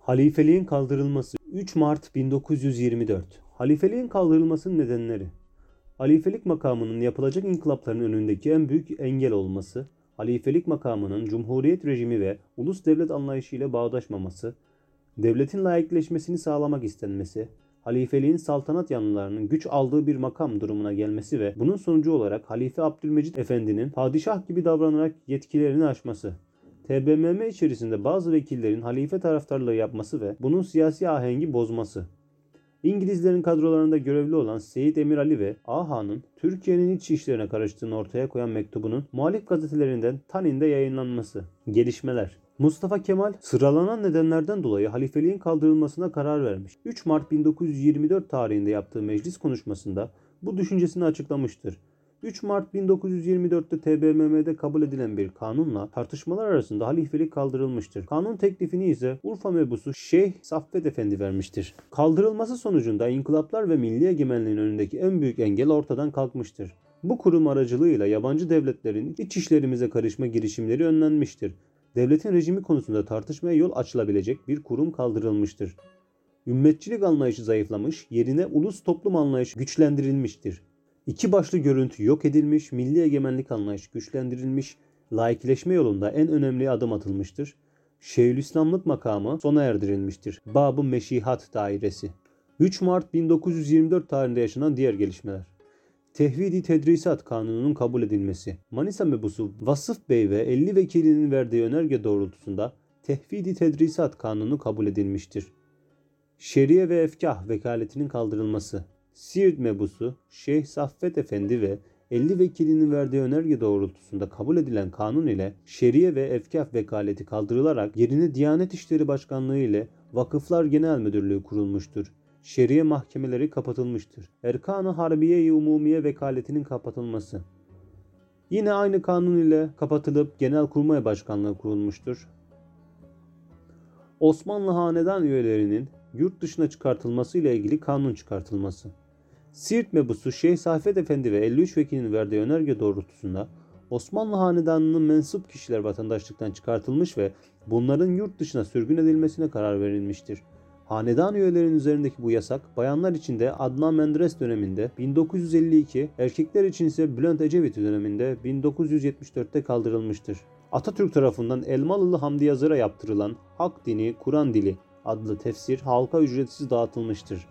Halifeliğin kaldırılması. 3 Mart 1924 Halifeliğin kaldırılmasının nedenleri. Halifelik makamının yapılacak inkılapların önündeki en büyük engel olması, halifelik makamının cumhuriyet rejimi ve ulus devlet anlayışı ile bağdaşmaması, devletin layıkleşmesini sağlamak istenmesi, halifeliğin saltanat yanlılarının güç aldığı bir makam durumuna gelmesi ve bunun sonucu olarak Halife Abdülmecit Efendi'nin padişah gibi davranarak yetkilerini aşması, TBMM içerisinde bazı vekillerin halife taraftarlığı yapması ve bunun siyasi ahengi bozması. İngilizlerin kadrolarında görevli olan Seyit Emir Ali ve Aha'nın Türkiye'nin iç işlerine karıştığını ortaya koyan mektubunun muhalif gazetelerinden Tanin'de yayınlanması. Gelişmeler Mustafa Kemal sıralanan nedenlerden dolayı halifeliğin kaldırılmasına karar vermiş. 3 Mart 1924 tarihinde yaptığı meclis konuşmasında bu düşüncesini açıklamıştır. 3 Mart 1924'te TBMM'de kabul edilen bir kanunla tartışmalar arasında halifelik kaldırılmıştır. Kanun teklifini ise Urfa mebusu Şeyh Saffet Efendi vermiştir. Kaldırılması sonucunda inkılaplar ve milli egemenliğin önündeki en büyük engel ortadan kalkmıştır. Bu kurum aracılığıyla yabancı devletlerin iç işlerimize karışma girişimleri önlenmiştir. Devletin rejimi konusunda tartışmaya yol açılabilecek bir kurum kaldırılmıştır. Ümmetçilik anlayışı zayıflamış, yerine ulus toplum anlayışı güçlendirilmiştir. İki başlı görüntü yok edilmiş, milli egemenlik anlayışı güçlendirilmiş, laikleşme yolunda en önemli adım atılmıştır. Şeyhülislamlık makamı sona erdirilmiştir. Bab-ı Meşihat Dairesi 3 Mart 1924 tarihinde yaşanan diğer gelişmeler. Tehvidi Tedrisat Kanunu'nun kabul edilmesi. Manisa mebusu Vasıf Bey ve 50 vekilinin verdiği önerge doğrultusunda Tehvidi Tedrisat Kanunu kabul edilmiştir. Şeriye ve Efkah vekaletinin kaldırılması. Siirt mebusu Şeyh Saffet Efendi ve 50 vekilinin verdiği önerge doğrultusunda kabul edilen kanun ile şeriye ve efkaf vekaleti kaldırılarak yerine Diyanet İşleri Başkanlığı ile Vakıflar Genel Müdürlüğü kurulmuştur. Şeriye mahkemeleri kapatılmıştır. Erkan-ı Harbiye-i Umumiye vekaletinin kapatılması. Yine aynı kanun ile kapatılıp Genelkurmay Başkanlığı kurulmuştur. Osmanlı hanedan üyelerinin yurt dışına çıkartılması ile ilgili kanun çıkartılması. Siirt mebusu Şeyh Saffet Efendi ve 53 vekilinin verdiği önerge doğrultusunda Osmanlı hanedanının mensup kişiler vatandaşlıktan çıkartılmış ve bunların yurt dışına sürgün edilmesine karar verilmiştir. Hanedan üyelerinin üzerindeki bu yasak bayanlar için de Adnan Menderes döneminde 1952, erkekler için ise Bülent Ecevit döneminde 1974'te kaldırılmıştır. Atatürk tarafından Elmalılı Hamdi Yazır'a yaptırılan Hak Dini, Kur'an Dili adlı tefsir halka ücretsiz dağıtılmıştır.